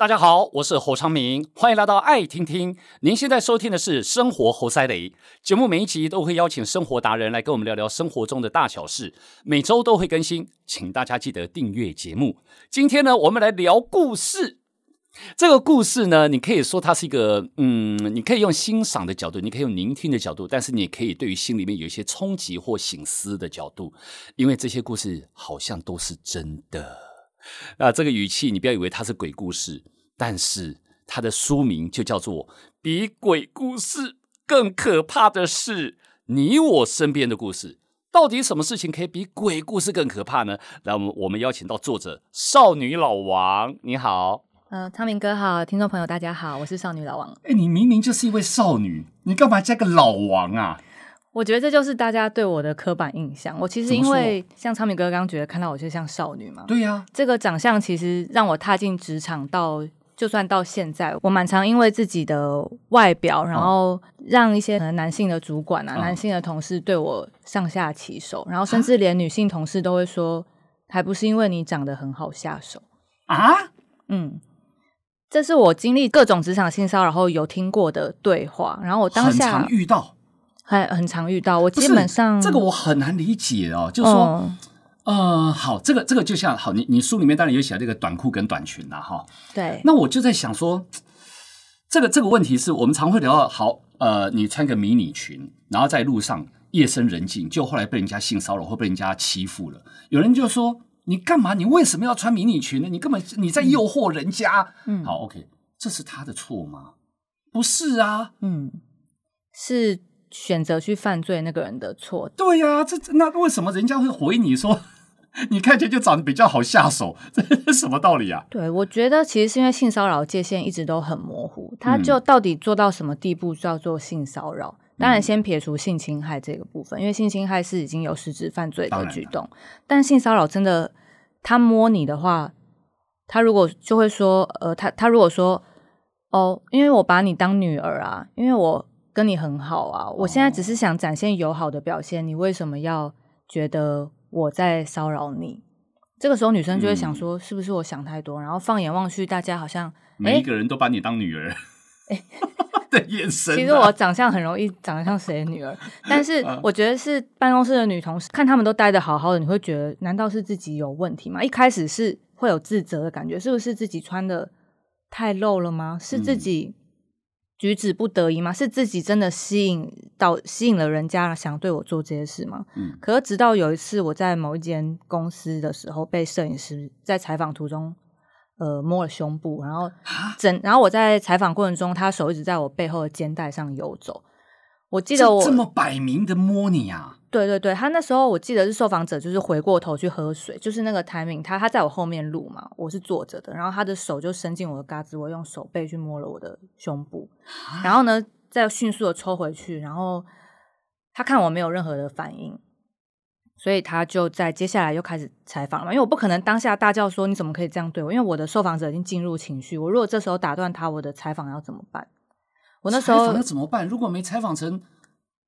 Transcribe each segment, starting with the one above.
大家好，我是侯昌明，欢迎来到爱听听。您现在收听的是《生活猴塞雷》节目，每一集都会邀请生活达人来跟我们聊聊生活中的大小事，每周都会更新，请大家记得订阅节目。今天呢，我们来聊故事。这个故事呢，你可以说它是一个，嗯，你可以用欣赏的角度，你可以用聆听的角度，但是你可以对于心里面有一些冲击或醒思的角度，因为这些故事好像都是真的。啊，这个语气你不要以为它是鬼故事，但是它的书名就叫做《比鬼故事更可怕的是你我身边的故事》。到底什么事情可以比鬼故事更可怕呢？来我们我们邀请到作者少女老王，你好，嗯、呃，昌明哥好，听众朋友大家好，我是少女老王。哎，你明明就是一位少女，你干嘛加个老王啊？我觉得这就是大家对我的刻板印象。我其实因为像昌明哥刚刚觉得看到我就像少女嘛，对呀、啊，这个长相其实让我踏进职场到就算到现在，我蛮常因为自己的外表，然后让一些可能男性的主管啊、哦、男性的同事对我上下其手，然后甚至连女性同事都会说，还不是因为你长得很好下手啊？嗯，这是我经历各种职场性骚扰然后有听过的对话，然后我当下遇到。很很常遇到，我基本上这个我很难理解哦。就是说，嗯、呃，好，这个这个就像好，你你书里面当然有写这个短裤跟短裙啦，哈。对。那我就在想说，这个这个问题是我们常会聊到，好，呃，你穿个迷你裙，然后在路上夜深人静，就后来被人家性骚扰或被人家欺负了，有人就说你干嘛？你为什么要穿迷你裙呢？你根本你在诱惑人家。嗯。好，OK，这是他的错吗？不是啊。嗯，是。选择去犯罪那个人的错。对呀、啊，这那为什么人家会回你说，你看起来就长得比较好下手？这是什么道理啊？对，我觉得其实是因为性骚扰界限一直都很模糊，他就到底做到什么地步叫做性骚扰？嗯、当然，先撇除性侵害这个部分，因为性侵害是已经有实质犯罪的举动。但性骚扰真的，他摸你的话，他如果就会说，呃，他他如果说，哦，因为我把你当女儿啊，因为我。跟你很好啊，我现在只是想展现友好的表现，你为什么要觉得我在骚扰你？这个时候女生就会想说，是不是我想太多？嗯、然后放眼望去，大家好像每一个人都把你当女儿，哎，的眼神。其实我长相很容易长得像谁的女儿，但是我觉得是办公室的女同事看他们都待得好好的，你会觉得难道是自己有问题吗？一开始是会有自责的感觉，是不是自己穿的太露了吗？是自己、嗯。举止不得已吗？是自己真的吸引到吸引了人家想对我做这些事吗？嗯。可是直到有一次我在某一间公司的时候，被摄影师在采访途中，呃，摸了胸部，然后整，然后我在采访过程中，他手一直在我背后的肩带上游走。我记得我这，么摆明的摸你啊！对对对，他那时候我记得是受访者，就是回过头去喝水，就是那个 timing，他他在我后面录嘛，我是坐着的，然后他的手就伸进我的嘎子，窝用手背去摸了我的胸部，然后呢，再迅速的抽回去，然后他看我没有任何的反应，所以他就在接下来又开始采访了嘛，因为我不可能当下大叫说你怎么可以这样对我，因为我的受访者已经进入情绪，我如果这时候打断他，我的采访要怎么办？我那时候那怎么办？如果没采访成，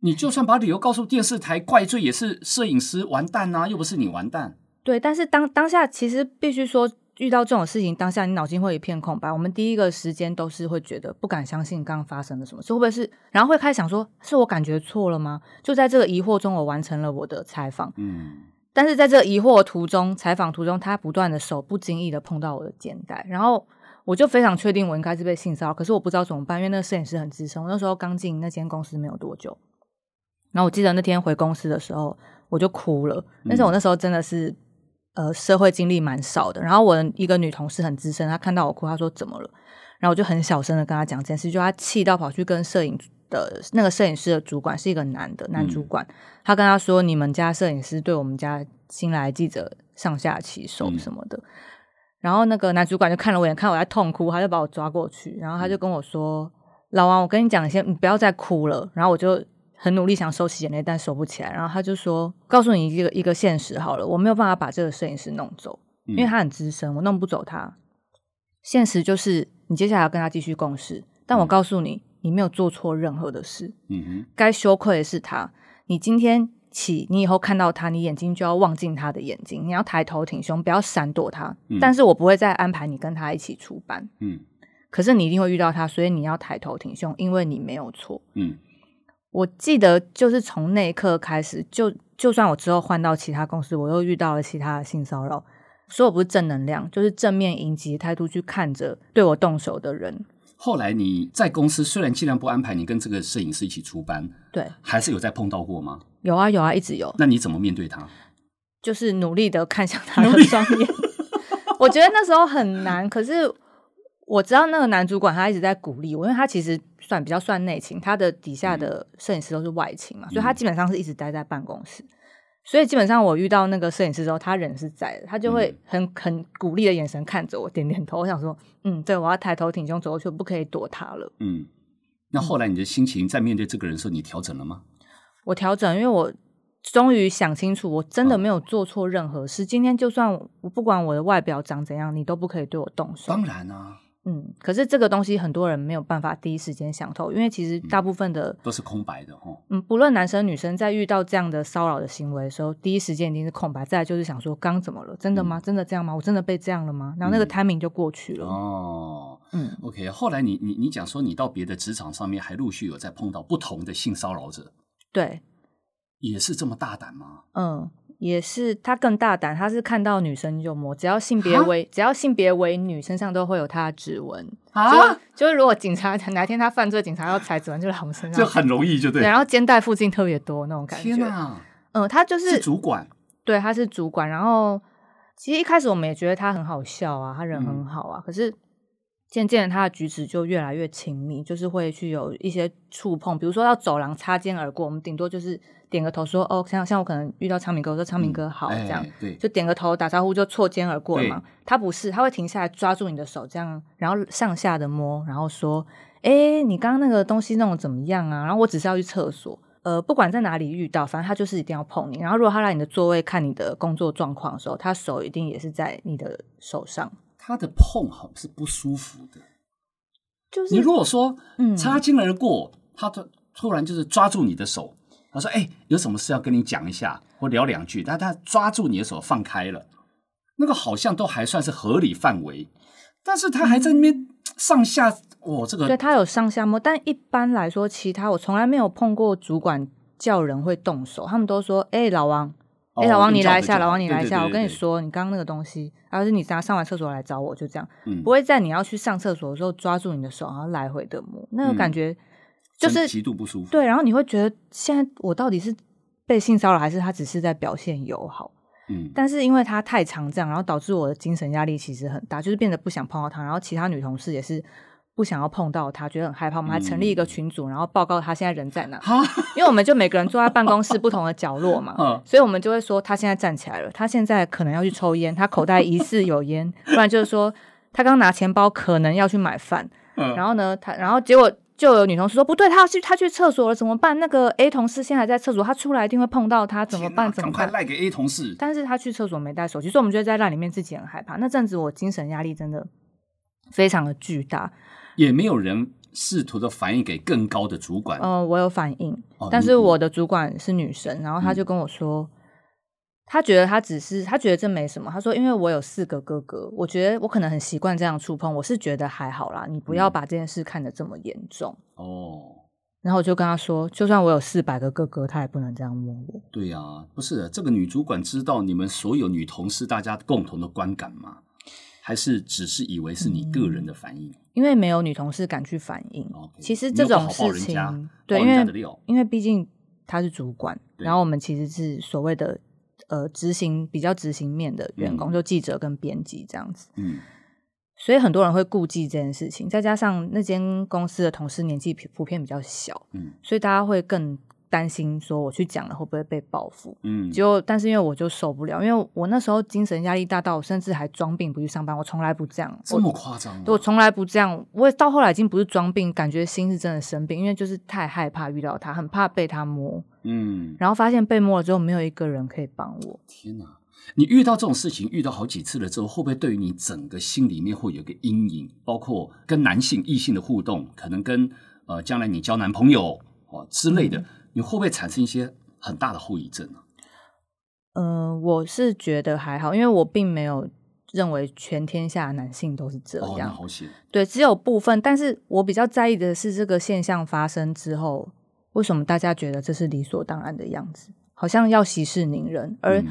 你就算把理由告诉电视台，怪罪也是摄影师，完蛋啊，又不是你完蛋。对，但是当当下其实必须说，遇到这种事情，当下你脑筋会一片空白。我们第一个时间都是会觉得不敢相信刚刚发生了什么事，会不会是？然后会开始想说，是我感觉错了吗？就在这个疑惑中，我完成了我的采访。嗯，但是在这个疑惑途中，采访途中，他不断的手不经意的碰到我的肩带，然后。我就非常确定我应该是被性骚扰，可是我不知道怎么办，因为那个摄影师很资深，我那时候刚进那间公司没有多久。然后我记得那天回公司的时候，我就哭了。但是我那时候真的是呃社会经历蛮少的。然后我一个女同事很资深，她看到我哭，她说怎么了？然后我就很小声的跟她讲这件事，就她气到跑去跟摄影的那个摄影师的主管是一个男的男主管，他跟他说：“你们家摄影师对我们家新来记者上下其手什么的。嗯”然后那个男主管就看了我一眼，看我在痛哭，他就把我抓过去，然后他就跟我说：“嗯、老王，我跟你讲一些，你不要再哭了。”然后我就很努力想收起眼泪，但收不起来。然后他就说：“告诉你一个一个现实好了，我没有办法把这个摄影师弄走，因为他很资深，我弄不走他。现实就是你接下来要跟他继续共事，但我告诉你，你没有做错任何的事。嗯哼，该羞愧的是他。你今天起，你以后看到他，你眼睛就要望进他的眼睛，你要抬头挺胸，不要闪躲他。嗯、但是我不会再安排你跟他一起出班。嗯，可是你一定会遇到他，所以你要抬头挺胸，因为你没有错。嗯，我记得就是从那一刻开始，就就算我之后换到其他公司，我又遇到了其他的性骚扰，所以我不是正能量，就是正面迎击态度去看着对我动手的人。后来你在公司虽然尽量不安排你跟这个摄影师一起出班，对，还是有再碰到过吗？有啊有啊，一直有。那你怎么面对他？就是努力的看向他的双眼。我觉得那时候很难，可是我知道那个男主管他一直在鼓励我，因为他其实算比较算内勤，他的底下的摄影师都是外勤嘛，嗯、所以他基本上是一直待在办公室。所以基本上我遇到那个摄影师之后，他人是在的，他就会很很鼓励的眼神看着我，点点头。我想说，嗯，对，我要抬头挺胸走过去，不可以躲他了。嗯，那后来你的心情在面对这个人的时候，你调整了吗？我调整，因为我终于想清楚，我真的没有做错任何事。哦、今天就算我不管我的外表长怎样，你都不可以对我动手。当然啊。嗯，可是这个东西很多人没有办法第一时间想透，因为其实大部分的、嗯、都是空白的哦。嗯，不论男生女生，在遇到这样的骚扰的行为的时候，第一时间一定是空白。再来就是想说，刚怎么了？真的吗？嗯、真的这样吗？我真的被这样了吗？然后那个 timing 就过去了。嗯、哦，嗯，OK。后来你你你讲说，你到别的职场上面还陆续有在碰到不同的性骚扰者，对，也是这么大胆吗？嗯。也是他更大胆，他是看到女生就摸，只要性别为只要性别为女，身上都会有他的指纹。啊，就是如果警察哪天他犯罪，警察要采指纹，就是我们身上就很容易，就对。对，然后肩带附近特别多那种感觉。天哪，嗯，他就是，是主管，对，他是主管。然后其实一开始我们也觉得他很好笑啊，他人很好啊，嗯、可是渐渐的他的举止就越来越亲密，就是会去有一些触碰，比如说到走廊擦肩而过，我们顶多就是。点个头说哦，像像我可能遇到昌明哥，我说昌明哥好，嗯、这样，对，就点个头打招呼就错肩而过了嘛。他不是，他会停下来抓住你的手，这样，然后上下的摸，然后说，哎，你刚刚那个东西弄得怎么样啊？然后我只是要去厕所，呃，不管在哪里遇到，反正他就是一定要碰你。然后如果他来你的座位看你的工作状况的时候，他手一定也是在你的手上。他的碰好是不舒服的，就是你如果说嗯擦肩而过，嗯、他突突然就是抓住你的手。他说：“哎、欸，有什么事要跟你讲一下，或聊两句。”但他抓住你的手放开了，那个好像都还算是合理范围。但是他还在那边上下，哦，这个对他有上下摸。但一般来说，其他我从来没有碰过主管叫人会动手。他们都说：“哎、欸，老王，哎、欸，老王你来一下，老王你来一下。”我跟你说，你刚刚那个东西，还是你等下上完厕所来找我，就这样，嗯、不会在你要去上厕所的时候抓住你的手，然后来回的摸，那个感觉。嗯就是极度不舒服，对，然后你会觉得现在我到底是被性骚扰，还是他只是在表现友好？嗯，但是因为他太常这样，然后导致我的精神压力其实很大，就是变得不想碰到他，然后其他女同事也是不想要碰到他，觉得很害怕。我们还成立一个群组，然后报告他现在人在哪，因为我们就每个人坐在办公室不同的角落嘛，所以我们就会说他现在站起来了，他现在可能要去抽烟，他口袋疑似有烟，不然就是说他刚拿钱包，可能要去买饭，然后呢，他然后结果。就有女同事说不对，他要去他去厕所了，怎么办？那个 A 同事现在还在厕所，他出来一定会碰到他，怎么办？怎么办？赶快赖给 A 同事。但是他去厕所没带手机，所以我们就在那里面自己很害怕。那阵子我精神压力真的非常的巨大，也没有人试图的反映给更高的主管。嗯、呃，我有反映，哦、但是我的主管是女生，然后她就跟我说。嗯他觉得她只是，她觉得这没什么。她说：“因为我有四个哥哥，我觉得我可能很习惯这样触碰，我是觉得还好啦。你不要把这件事看得这么严重。”哦。然后我就跟他说：“就算我有四百个哥哥，他也不能这样摸我。”对呀、啊，不是这个女主管知道你们所有女同事大家共同的观感吗？还是只是以为是你个人的反应？嗯、因为没有女同事敢去反应。Okay, 其实这种事情，对，因为因为毕竟他是主管，然后我们其实是所谓的。呃，执行比较执行面的员工，嗯、就记者跟编辑这样子，嗯，所以很多人会顾忌这件事情。再加上那间公司的同事年纪普遍比较小，嗯，所以大家会更担心说我去讲了会不会被报复，嗯，结果但是因为我就受不了，因为我那时候精神压力大到我甚至还装病不去上班，我从来不这样，这么夸张吗？我从来不这样，我也到后来已经不是装病，感觉心是真的生病，因为就是太害怕遇到他，很怕被他摸。嗯，然后发现被摸了之后，没有一个人可以帮我。天哪！你遇到这种事情，遇到好几次了之后，会不会对于你整个心里面会有一个阴影？包括跟男性、异性的互动，可能跟呃将来你交男朋友哦之类的，嗯、你会不会产生一些很大的后遗症啊？嗯、呃，我是觉得还好，因为我并没有认为全天下男性都是这样。哦，好险。对，只有部分，但是我比较在意的是这个现象发生之后，为什么大家觉得这是理所当然的样子，好像要息事宁人，而、嗯、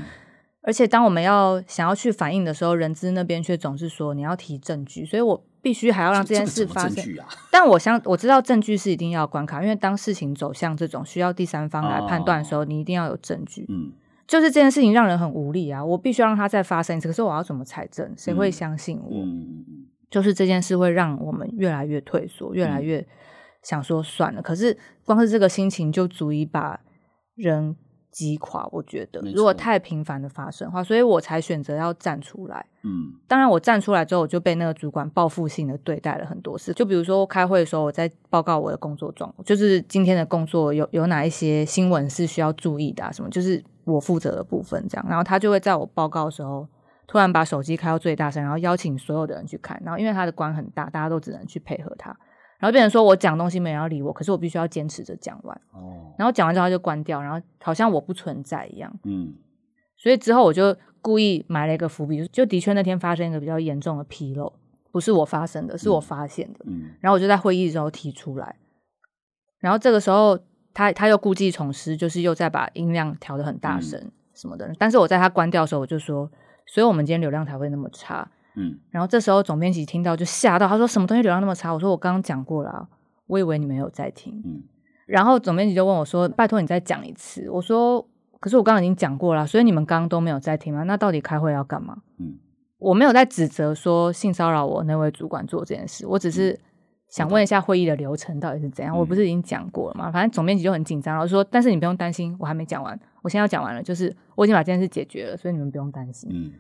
而且当我们要想要去反映的时候，人资那边却总是说你要提证据，所以我必须还要让这件事发生。啊、但我相我知道证据是一定要关卡，因为当事情走向这种需要第三方来判断的时候，哦、你一定要有证据。嗯。就是这件事情让人很无力啊！我必须要让它再发生一次，可是我要怎么采证？谁会相信我？嗯，就是这件事会让我们越来越退缩，越来越想说算了。可是光是这个心情就足以把人击垮。我觉得，如果太频繁的发生的话，所以我才选择要站出来。嗯，当然我站出来之后，我就被那个主管报复性的对待了很多次。就比如说开会的时候，我在报告我的工作状况，就是今天的工作有有哪一些新闻是需要注意的啊？什么就是。我负责的部分，这样，然后他就会在我报告的时候，突然把手机开到最大声，然后邀请所有的人去看，然后因为他的官很大，大家都只能去配合他，然后变成说我讲东西没人要理我，可是我必须要坚持着讲完，哦，然后讲完之后他就关掉，然后好像我不存在一样，嗯，所以之后我就故意埋了一个伏笔，就的确那天发生一个比较严重的纰漏，不是我发生的，是我发现的，嗯，然后我就在会议的时候提出来，然后这个时候。他他又故技重施，就是又再把音量调得很大声什么的。嗯、但是我在他关掉的时候，我就说，所以我们今天流量才会那么差。嗯，然后这时候总编辑听到就吓到，他说什么东西流量那么差？我说我刚刚讲过了、啊，我以为你没有在听。嗯，然后总编辑就问我说，拜托你再讲一次。我说，可是我刚刚已经讲过了，所以你们刚刚都没有在听吗？那到底开会要干嘛？嗯，我没有在指责说性骚扰我那位主管做这件事，我只是。想问一下会议的流程到底是怎样？嗯、我不是已经讲过了吗？反正总编辑就很紧张，然后说：“但是你不用担心，我还没讲完，我现在要讲完了，就是我已经把这件事解决了，所以你们不用担心。”嗯。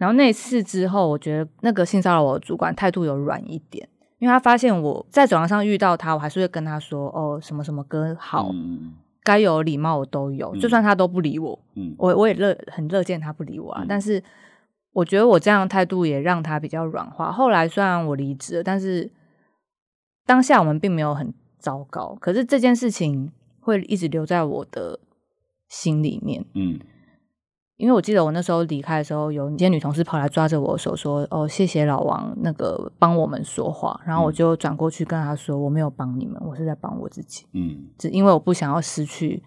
然后那次之后，我觉得那个性骚扰我的主管态度有软一点，因为他发现我在走廊上遇到他，我还是会跟他说：“哦，什么什么哥好，嗯、该有礼貌我都有，嗯、就算他都不理我，嗯，我我也乐很乐见他不理我啊。嗯、但是我觉得我这样的态度也让他比较软化。后来虽然我离职了，但是。当下我们并没有很糟糕，可是这件事情会一直留在我的心里面。嗯，因为我记得我那时候离开的时候，有一些女同事跑来抓着我的手说：“哦，谢谢老王，那个帮我们说话。”然后我就转过去跟他说：“我没有帮你们，我是在帮我自己。”嗯，只因为我不想要失去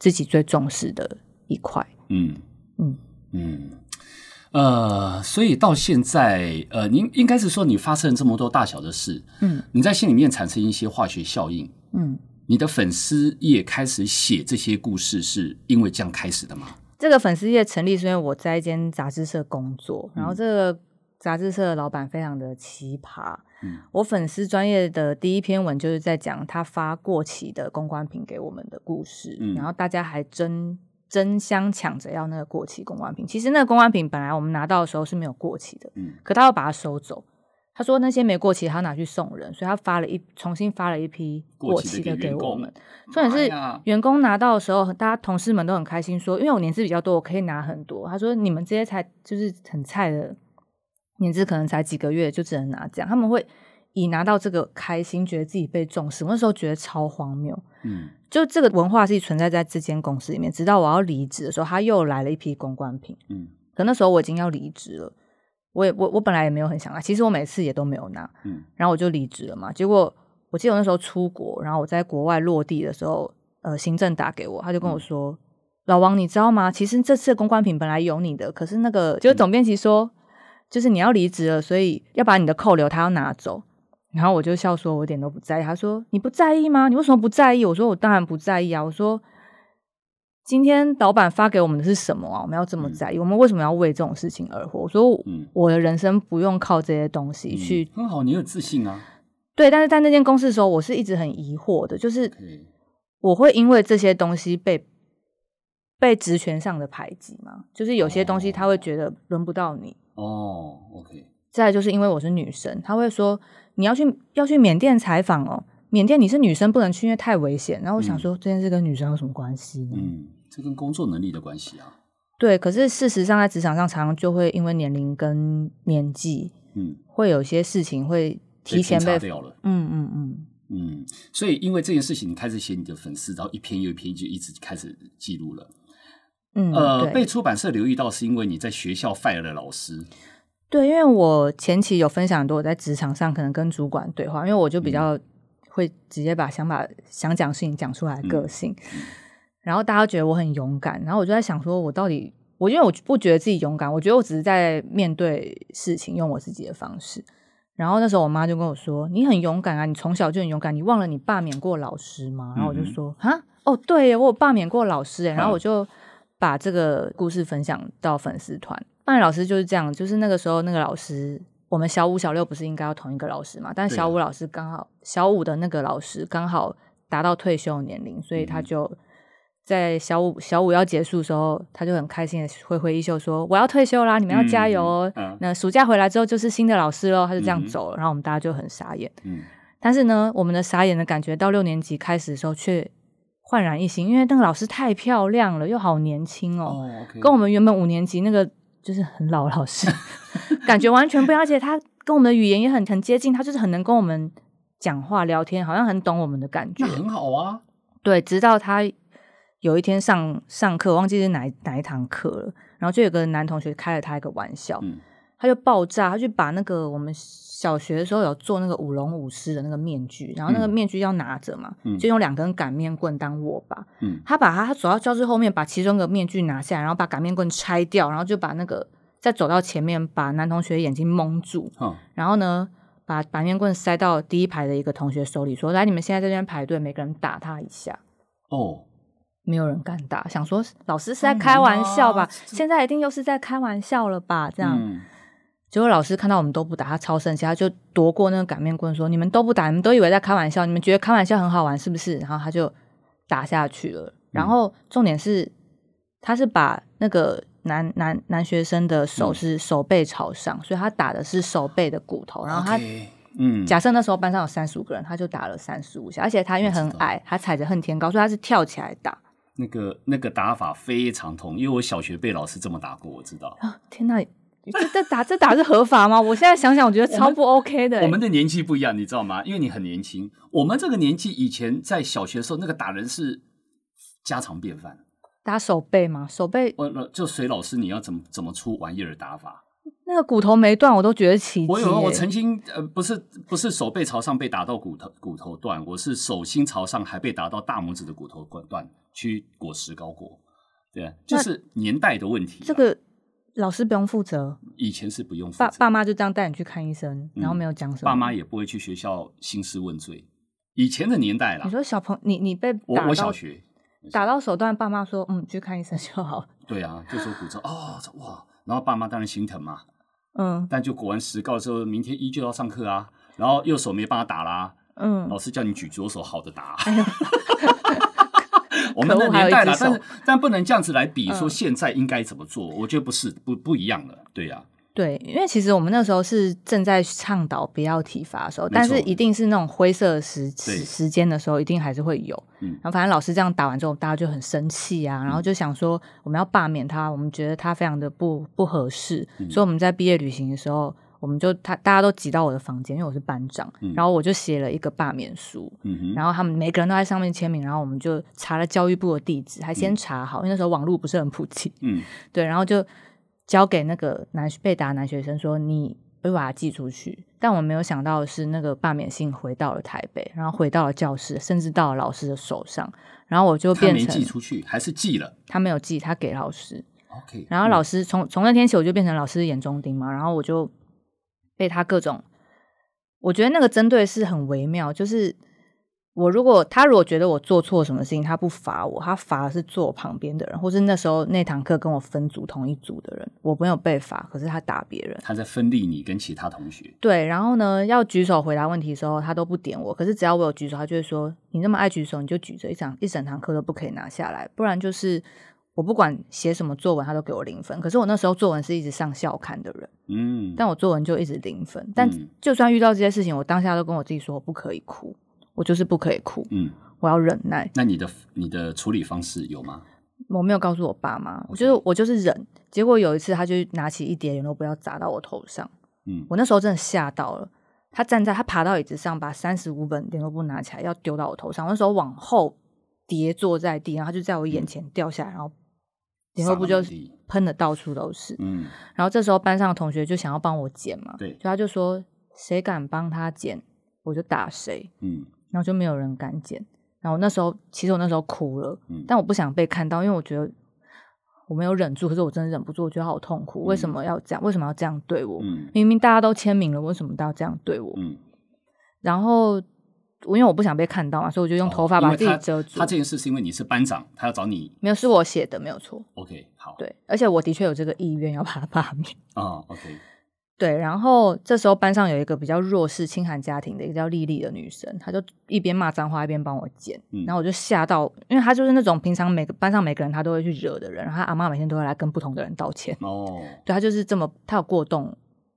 自己最重视的一块。嗯嗯嗯。呃，所以到现在，呃，您应该是说你发生了这么多大小的事，嗯，你在心里面产生一些化学效应，嗯，你的粉丝也开始写这些故事，是因为这样开始的吗？这个粉丝页成立是因为我在一间杂志社工作，然后这个杂志社的老板非常的奇葩，嗯，我粉丝专业的第一篇文就是在讲他发过期的公关品给我们的故事，嗯，然后大家还真。争相抢着要那个过期公关品，其实那个公关品本来我们拿到的时候是没有过期的，嗯，可他要把它收走。他说那些没过期，他拿去送人，所以他发了一重新发了一批过期的给我们。重点是员工拿到的时候，大家同事们都很开心，说因为我年资比较多，我可以拿很多。他说你们这些才就是很菜的，年资可能才几个月，就只能拿这样。他们会以拿到这个开心，觉得自己被重视。我那时候觉得超荒谬，嗯。就这个文化是存在在这间公司里面，直到我要离职的时候，他又来了一批公关品。嗯，可那时候我已经要离职了，我也我我本来也没有很想拿，其实我每次也都没有拿。嗯，然后我就离职了嘛。结果我记得我那时候出国，然后我在国外落地的时候，呃，行政打给我，他就跟我说：“嗯、老王，你知道吗？其实这次的公关品本来有你的，可是那个就是总编辑说，嗯、就是你要离职了，所以要把你的扣留他要拿走。”然后我就笑说，我一点都不在意。他说：“你不在意吗？你为什么不在意？”我说：“我当然不在意啊。”我说：“今天老板发给我们的是什么啊？我们要这么在意？嗯、我们为什么要为这种事情而活？”我说：“嗯、我的人生不用靠这些东西去。嗯”很好，你有自信啊。对，但是在那间公司的时候，我是一直很疑惑的，就是我会因为这些东西被被职权上的排挤吗？就是有些东西他会觉得轮不到你。哦，OK。再来就是因为我是女生，他会说。你要去要去缅甸采访哦，缅甸你是女生不能去，因为太危险。然后我想说，嗯、这件事跟女生有什么关系呢？嗯，这跟工作能力的关系啊。对，可是事实上在职场上，常常就会因为年龄跟年纪，嗯，会有些事情会提前被，被掉了。嗯嗯嗯嗯，所以因为这件事情，你开始写你的粉丝，然后一篇又一篇就一直开始记录了。嗯，呃，被出版社留意到是因为你在学校 fire 了老师。对，因为我前期有分享很多我在职场上可能跟主管对话，因为我就比较会直接把想把、想讲事情讲出来的个性，嗯嗯、然后大家觉得我很勇敢，然后我就在想说，我到底我因为我不觉得自己勇敢，我觉得我只是在面对事情用我自己的方式。然后那时候我妈就跟我说：“你很勇敢啊，你从小就很勇敢，你忘了你罢免过老师吗？”然后我就说：“啊、嗯，哦，对，我有罢免过老师。”哎，然后我就。把这个故事分享到粉丝团，罢免老师就是这样，就是那个时候那个老师，我们小五、小六不是应该要同一个老师嘛？但小五老师刚好小五的那个老师刚好达到退休年龄，所以他就在小五小五要结束的时候，他就很开心的挥挥衣袖说：“我要退休啦，你们要加油哦。嗯嗯”那暑假回来之后就是新的老师喽，他就这样走了，然后我们大家就很傻眼。嗯，但是呢，我们的傻眼的感觉到六年级开始的时候却。焕然一新，因为那个老师太漂亮了，又好年轻哦，oh, okay. 跟我们原本五年级那个就是很老老师 感觉完全不一样，而且他跟我们的语言也很很接近，他就是很能跟我们讲话聊天，好像很懂我们的感觉，那很好啊。对，直到他有一天上上课，忘记是哪哪一堂课了，然后就有个男同学开了他一个玩笑，嗯、他就爆炸，他就把那个我们。小学的时候有做那个舞龙舞狮的那个面具，然后那个面具要拿着嘛，嗯、就用两根擀面棍当握把。嗯、他把他他走到教室后面，把其中一个面具拿下来，然后把擀面棍拆掉，然后就把那个再走到前面，把男同学眼睛蒙住。哦、然后呢，把擀面棍塞到第一排的一个同学手里，说：“来，你们现在在这边排队，每个人打他一下。”哦，没有人敢打，想说老师是在开玩笑吧？现在一定又是在开玩笑了吧？这样。嗯结果老师看到我们都不打，他超生气，他就夺过那个擀面棍说：“你们都不打，你们都以为在开玩笑，你们觉得开玩笑很好玩是不是？”然后他就打下去了。然后重点是，他是把那个男男男学生的手是手背朝上，所以他打的是手背的骨头。然后他，嗯，假设那时候班上有三十五个人，他就打了三十五下，而且他因为很矮，他踩着恨天高，所以他是跳起来打。那个那个打法非常痛，因为我小学被老师这么打过，我知道。啊，天哪！这这打这打是合法吗？我现在想想，我觉得超不 OK 的。我们的年纪不一样，你知道吗？因为你很年轻。我们这个年纪以前在小学的时候，那个打人是家常便饭。打手背吗？手背？我就随老师你要怎么怎么出玩意儿打法。那个骨头没断，我都觉得奇迹。我有，我曾经呃，不是不是手背朝上被打到骨头骨头断，我是手心朝上还被打到大拇指的骨头断，去裹石膏过。对，就是年代的问题。这个。老师不用负责，以前是不用负责。爸爸妈就这样带你去看医生，然后没有讲什么。嗯、爸妈也不会去学校兴师问罪。以前的年代啦，你说小朋你你被打我我小学打到手段，爸妈说嗯去看医生就好。对啊，就说骨折哦哇，然后爸妈当然心疼嘛，嗯，但就裹完石膏的时候，明天依旧要上课啊，然后右手没办法打啦，嗯，老师叫你举左手好的打。哎 我们的年代了，但是但不能这样子来比，说现在应该怎么做？嗯、我觉得不是不不一样了，对呀、啊。对，因为其实我们那时候是正在倡导不要体罚的时候，但是一定是那种灰色时时间的时候，一定还是会有。嗯，然后反正老师这样打完之后，大家就很生气啊，然后就想说我们要罢免他，我们觉得他非常的不不合适，嗯、所以我们在毕业旅行的时候。我们就他大家都挤到我的房间，因为我是班长，嗯、然后我就写了一个罢免书，嗯、然后他们每个人都在上面签名，然后我们就查了教育部的地址，还先查好，嗯、因为那时候网络不是很普及，嗯，对，然后就交给那个男被打男学生说，你会把它寄出去，但我没有想到的是那个罢免信回到了台北，然后回到了教室，甚至到了老师的手上，然后我就变成他没寄出去，还是寄了？他没有寄，他给老师，OK，然后老师从从那天起我就变成老师的眼中钉嘛，然后我就。被他各种，我觉得那个针对是很微妙。就是我如果他如果觉得我做错什么事情，他不罚我，他罚的是坐我旁边的人，或是那时候那堂课跟我分组同一组的人。我没有被罚，可是他打别人，他在分立你跟其他同学。对，然后呢，要举手回答问题的时候，他都不点我。可是只要我有举手，他就会说：“你那么爱举手，你就举着，一场一整堂课都不可以拿下来，不然就是。”我不管写什么作文，他都给我零分。可是我那时候作文是一直上校刊的人，嗯，但我作文就一直零分。但就算遇到这些事情，我当下都跟我自己说，我不可以哭，我就是不可以哭，嗯，我要忍耐。那你的你的处理方式有吗？我没有告诉我爸妈，我就是我就是忍。结果有一次，他就拿起一叠联络簿要砸到我头上，嗯，我那时候真的吓到了。他站在他爬到椅子上，把三十五本联络簿拿起来要丢到我头上，我那时候往后跌坐在地，然后他就在我眼前掉下来，然后联络簿就喷的到处都是。嗯，然后这时候班上的同学就想要帮我捡嘛，对，就他就说谁敢帮他捡，我就打谁。嗯，然后就没有人敢捡。然后那时候其实我那时候哭了，嗯，但我不想被看到，因为我觉得。我没有忍住，可是我真的忍不住，我觉得好痛苦。为什么要这样？为什么要这样对我？嗯、明明大家都签名了，为什么都要这样对我？嗯、然后我因为我不想被看到嘛，所以我就用头发把自己遮住。哦、他，他这件事是因为你是班长，他要找你。没有，是我写的，没有错。OK，好。对，而且我的确有这个意愿要把他罢免。啊，OK。对，然后这时候班上有一个比较弱势、清寒家庭的一个叫丽丽的女生，她就一边骂脏话一边帮我剪，嗯、然后我就吓到，因为她就是那种平常每个班上每个人她都会去惹的人，然后她阿妈每天都会来跟不同的人道歉。哦，对，她就是这么，她有过动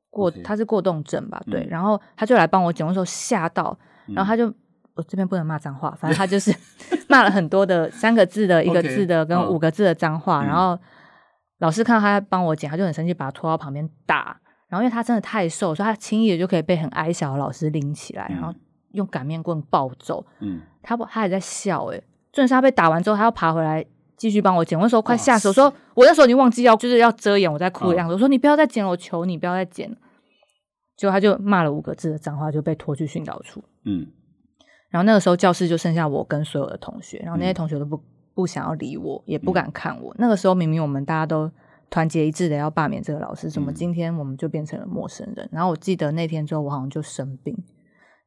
过，她.是过动症吧？对，嗯、然后她就来帮我捡的时候吓到，然后他就、嗯、我这边不能骂脏话，反正他就是 骂了很多的三个字的、一个字的跟五个字的脏话.然后老师看到他帮我捡，他就很生气，把他拖到旁边打。然后因为他真的太瘦，所以他轻易的就可以被很矮小的老师拎起来，嗯、然后用擀面棍暴揍。嗯，他不，他还在笑诶，重点是他被打完之后，他要爬回来继续帮我捡。我那时候快吓死，我说我那时候已经忘记要就是要遮掩我在哭的样子。哦、我说你不要再捡了，我求你不要再捡了。结果他就骂了五个字的脏话，就被拖去训导处。嗯，然后那个时候教室就剩下我跟所有的同学，然后那些同学都不不想要理我，也不敢看我。嗯、那个时候明明我们大家都。团结一致的要罢免这个老师，怎么今天我们就变成了陌生人？嗯、然后我记得那天之后，我好像就生病，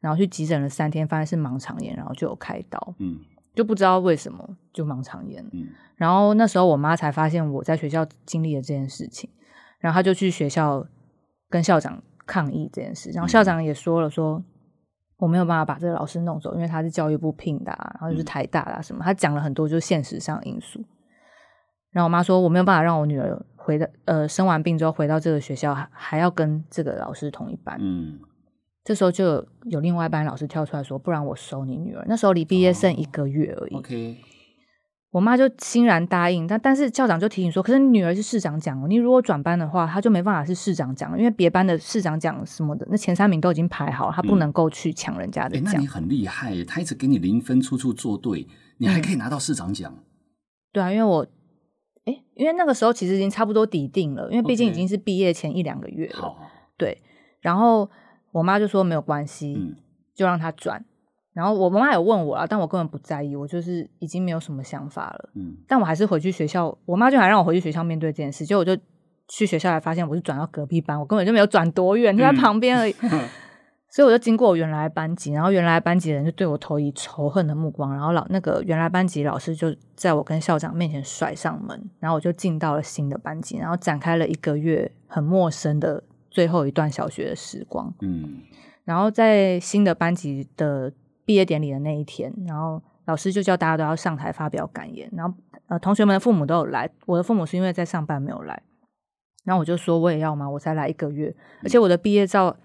然后去急诊了三天，发现是盲肠炎，然后就有开刀，嗯，就不知道为什么就盲肠炎，嗯，然后那时候我妈才发现我在学校经历了这件事情，然后她就去学校跟校长抗议这件事，然后校长也说了说我没有办法把这个老师弄走，因为他是教育部聘的、啊，然后就是台大啊什么，他讲了很多就是现实上因素，然后我妈说我没有办法让我女儿。回到呃生完病之后回到这个学校还还要跟这个老师同一班，嗯，这时候就有，有另外一班老师跳出来说，不然我收你女儿。那时候离毕业剩一个月而已。我妈就欣然答应，但但是校长就提醒说，可是你女儿是市长奖，你如果转班的话，她就没办法是市长奖，因为别班的市长奖什么的，那前三名都已经排好了，她不能够去抢人家的奖。嗯欸、那你很厉害耶，她一直给你零分，处处作对，你还可以拿到市长奖。嗯、对啊，因为我。哎，因为那个时候其实已经差不多底定了，因为毕竟已经是毕业前一两个月了。对。然后我妈就说没有关系，嗯、就让她转。然后我妈妈有问我啊，但我根本不在意，我就是已经没有什么想法了。嗯。但我还是回去学校，我妈就还让我回去学校面对这件事。结果我就去学校才发现，我是转到隔壁班，我根本就没有转多远，就在旁边而已。嗯 所以我就经过我原来班级，然后原来班级的人就对我投以仇恨的目光，然后老那个原来班级老师就在我跟校长面前甩上门，然后我就进到了新的班级，然后展开了一个月很陌生的最后一段小学的时光。嗯，然后在新的班级的毕业典礼的那一天，然后老师就叫大家都要上台发表感言，然后呃同学们的父母都有来，我的父母是因为在上班没有来，然后我就说我也要嘛，我才来一个月，而且我的毕业照。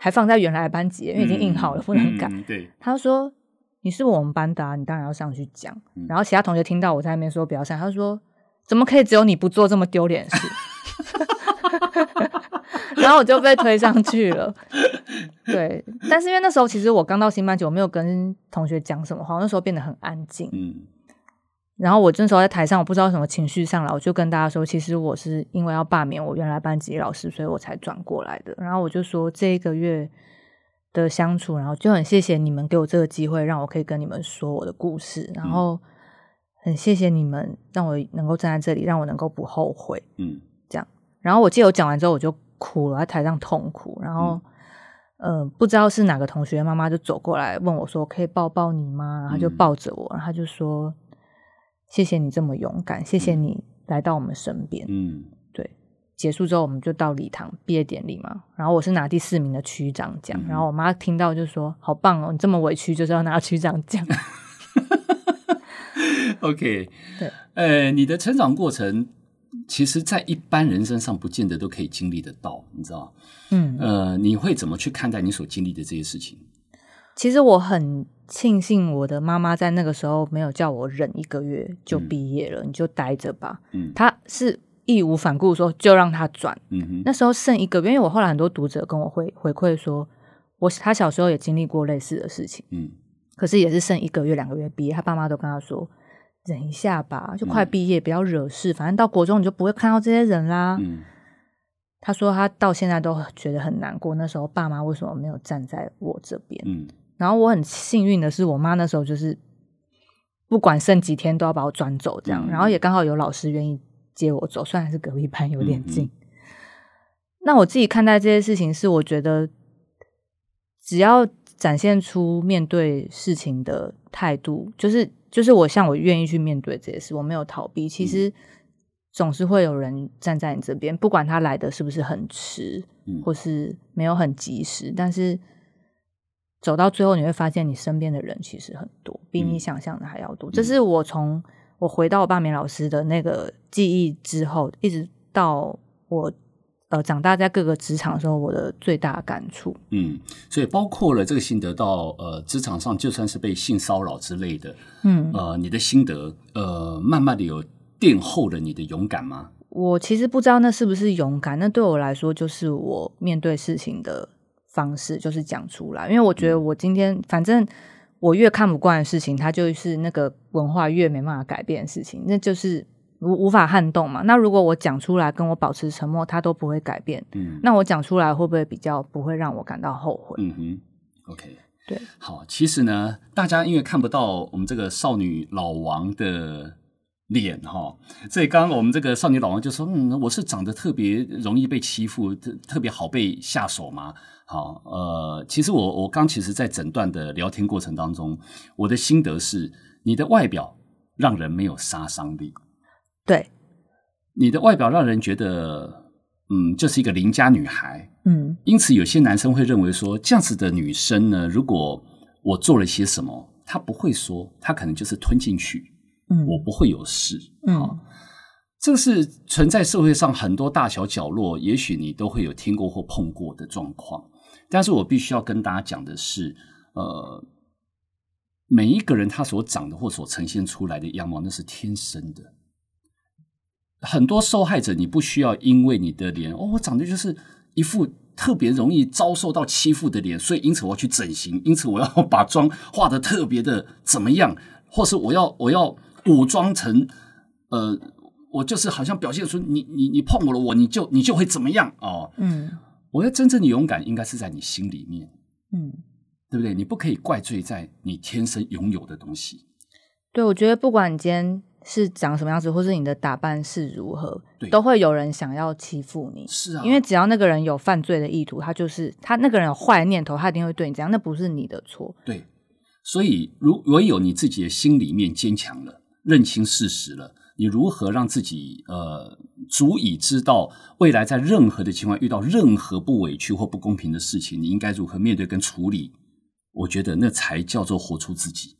还放在原来的班级，因为已经印好了，嗯、不能改。嗯、对，他说：“你是我们班的、啊，你当然要上去讲。嗯”然后其他同学听到我在那边说不要上，他说：“怎么可以只有你不做这么丢脸的事？”然后我就被推上去了。对，但是因为那时候其实我刚到新班级，我没有跟同学讲什么话，那时候变得很安静。嗯。然后我那时候在台上，我不知道什么情绪上来，我就跟大家说，其实我是因为要罢免我原来班级老师，所以我才转过来的。然后我就说这一个月的相处，然后就很谢谢你们给我这个机会，让我可以跟你们说我的故事。然后很谢谢你们让我能够站在这里，让我能够不后悔。嗯，这样。然后我记得我讲完之后，我就哭了，在台上痛哭。然后，嗯、呃，不知道是哪个同学妈妈就走过来问我说：“可以抱抱你吗？”然后就抱着我，然后就说。谢谢你这么勇敢，谢谢你来到我们身边。嗯，对。结束之后，我们就到礼堂毕业典礼嘛。然后我是拿第四名的区长奖。嗯、然后我妈听到就说：“好棒哦，你这么委屈就是要拿区长奖。” OK，对。呃，你的成长过程，其实在一般人身上不见得都可以经历得到，你知道？嗯。呃，你会怎么去看待你所经历的这些事情？其实我很。庆幸我的妈妈在那个时候没有叫我忍一个月就毕业了，嗯、你就待着吧。嗯，她是义无反顾说就让她转。嗯哼，那时候剩一个月，因为我后来很多读者跟我回回馈说，我他小时候也经历过类似的事情，嗯，可是也是剩一个月两个月毕业，他爸妈都跟他说忍一下吧，就快毕业，不要惹事，反正到国中你就不会看到这些人啦。嗯，他说他到现在都觉得很难过，那时候爸妈为什么没有站在我这边？嗯，然后我很幸运的是，我妈那时候就是不管剩几天都要把我转走，这样，嗯、然后也刚好有老师愿意接我走，虽然是隔壁班有点近。嗯嗯那我自己看待这些事情是，我觉得只要展现出面对事情的态度，就是就是我像我愿意去面对这些事，我没有逃避。其实总是会有人站在你这边，不管他来的是不是很迟，或是没有很及时，但是走到最后，你会发现你身边的人其实很多，比你想象的还要多。这是我从我回到我罢免老师的那个记忆之后，一直到我。呃，长大在各个职场的时候，我的最大感触，嗯，所以包括了这个心得到呃职场上，就算是被性骚扰之类的，嗯，呃，你的心得，呃，慢慢的有垫后了你的勇敢吗？我其实不知道那是不是勇敢，那对我来说就是我面对事情的方式，就是讲出来，因为我觉得我今天、嗯、反正我越看不惯的事情，它就是那个文化越没办法改变的事情，那就是。无无法撼动嘛？那如果我讲出来，跟我保持沉默，他都不会改变。嗯，那我讲出来会不会比较不会让我感到后悔？嗯哼，OK，对，好。其实呢，大家因为看不到我们这个少女老王的脸哈，所以刚刚我们这个少女老王就说：“嗯，我是长得特别容易被欺负，特特别好被下手吗？”好，呃，其实我我刚其实，在整段的聊天过程当中，我的心得是，你的外表让人没有杀伤力。对，你的外表让人觉得，嗯，就是一个邻家女孩，嗯，因此有些男生会认为说，这样子的女生呢，如果我做了些什么，她不会说，她可能就是吞进去，嗯，我不会有事，嗯，这个是存在社会上很多大小角落，也许你都会有听过或碰过的状况，但是我必须要跟大家讲的是，呃，每一个人他所长的或所呈现出来的样貌，那是天生的。很多受害者，你不需要因为你的脸哦，我长得就是一副特别容易遭受到欺负的脸，所以因此我要去整形，因此我要 把妆化得特别的怎么样，或是我要我要武装成呃，我就是好像表现出你你你碰我了，我你就你就会怎么样哦。嗯，我要真正的勇敢应该是在你心里面，嗯，对不对？你不可以怪罪在你天生拥有的东西。对，我觉得不管你今天。是长什么样子，或是你的打扮是如何，都会有人想要欺负你。是啊，因为只要那个人有犯罪的意图，他就是他那个人有坏念头，他一定会对你这样。那不是你的错。对，所以如唯有你自己的心里面坚强了，认清事实了，你如何让自己呃足以知道未来在任何的情况遇到任何不委屈或不公平的事情，你应该如何面对跟处理？我觉得那才叫做活出自己。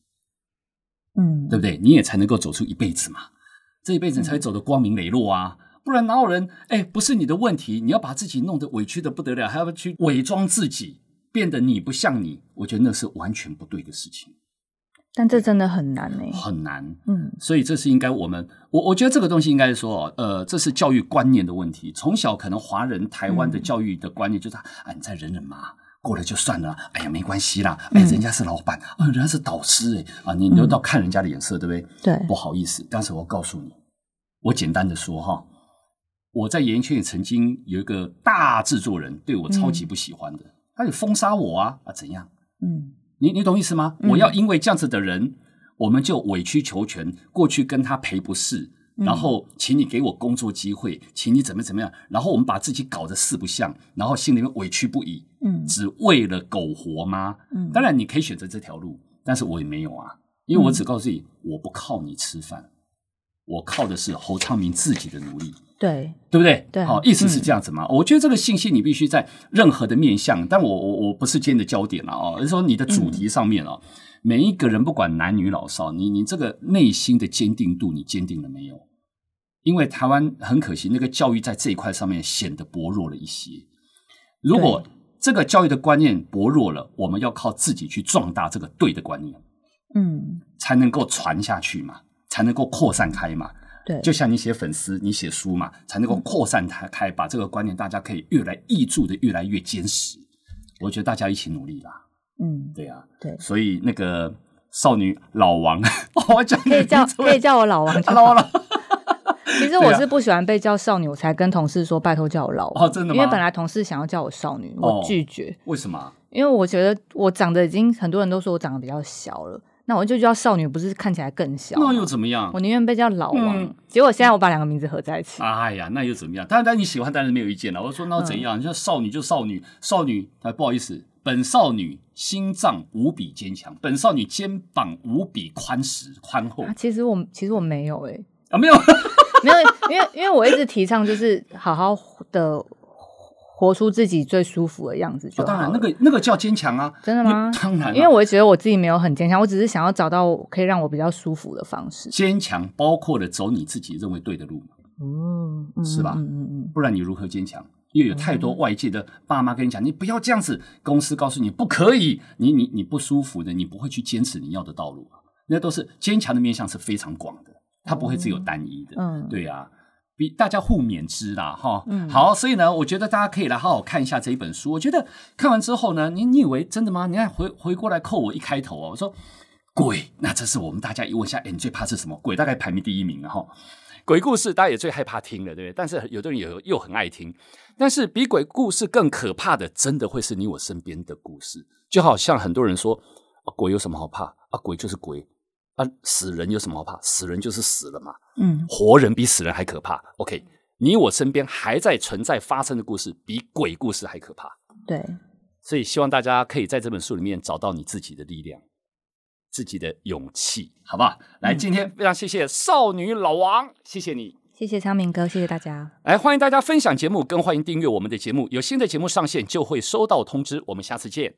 嗯，对不对？你也才能够走出一辈子嘛，这一辈子才会走得光明磊落啊！不然哪有人？哎，不是你的问题，你要把自己弄得委屈的不得了，还要去伪装自己，变得你不像你，我觉得那是完全不对的事情。但这真的很难呢，很难。嗯，所以这是应该我们，我我觉得这个东西应该是说，呃，这是教育观念的问题。从小可能华人台湾的教育的观念就是，啊，你再忍忍嘛。过了就算了，哎呀，没关系啦，哎，人家是老板，啊，人家是导师，哎，啊，你都要看人家的眼色，对不对？对，不好意思，但是我告诉你，我简单的说哈，我在演艺圈也曾经有一个大制作人对我超级不喜欢的，他就封杀我啊，啊，怎样？嗯，你你懂意思吗？我要因为这样子的人，我们就委曲求全，过去跟他赔不是。然后，请你给我工作机会，请你怎么怎么样，然后我们把自己搞得四不像，然后心里面委屈不已，嗯，只为了苟活吗？嗯，当然你可以选择这条路，但是我也没有啊，因为我只告诉你，我不靠你吃饭，我靠的是侯昌明自己的努力，对，对不对？对，好，意思是这样子吗？我觉得这个信息你必须在任何的面向，但我我我不是今天的焦点了啊，而是说你的主题上面啊，每一个人不管男女老少，你你这个内心的坚定度，你坚定了没有？因为台湾很可惜，那个教育在这一块上面显得薄弱了一些。如果这个教育的观念薄弱了，我们要靠自己去壮大这个对的观念，嗯，才能够传下去嘛，才能够扩散开嘛。对，就像你写粉丝，你写书嘛，才能够扩散开开，把这个观念大家可以越来挹注的越来越坚实。我觉得大家一起努力啦。嗯，对啊，对，所以那个少女老王，我讲可以叫可以叫我老王。老王其实我是不喜欢被叫少女，我才跟同事说拜托叫我老王。哦，真的吗？因为本来同事想要叫我少女，我拒绝。为什么？因为我觉得我长得已经很多人都说我长得比较小了，那我就叫少女，不是看起来更小？那又怎么样？我宁愿被叫老王。结果现在我把两个名字合在一起。哎呀，那又怎么样？当然，你喜欢当然没有意见了。我说那怎样？你说少女就少女，少女哎，不好意思，本少女心脏无比坚强，本少女肩膀无比宽实宽厚。其实我其实我没有哎，啊没有没有，因为因为我一直提倡就是好好的。活出自己最舒服的样子就好。当然，那个那个叫坚强啊！真的吗？当然，因为我觉得我自己没有很坚强，我只是想要找到可以让我比较舒服的方式。坚强包括了走你自己认为对的路，嗯，是吧？嗯嗯嗯。不然你如何坚强？因为有太多外界的爸妈跟你讲，你不要这样子。公司告诉你不可以，你你你不舒服的，你不会去坚持你要的道路。那都是坚强的面向是非常广的，它不会只有单一的。嗯，对呀。比大家互勉之啦，哈，嗯，好，所以呢，我觉得大家可以来好好看一下这一本书。我觉得看完之后呢，你你以为真的吗？你看回回过来扣我一开头哦，我说鬼，那这是我们大家一问一下，欸，你最怕是什么？鬼大概排名第一名了哈。鬼故事大家也最害怕听了，对不对？但是有的人又又很爱听。但是比鬼故事更可怕的，真的会是你我身边的故事。就好像很多人说，啊，鬼有什么好怕？啊，鬼就是鬼。啊，死人有什么好怕？死人就是死了嘛。嗯，活人比死人还可怕。OK，你我身边还在存在发生的故事，比鬼故事还可怕。对，所以希望大家可以在这本书里面找到你自己的力量，自己的勇气，好不好？来，今天非常谢谢少女老王，谢谢你，谢谢昌明哥，谢谢大家。来，欢迎大家分享节目，更欢迎订阅我们的节目。有新的节目上线就会收到通知。我们下次见。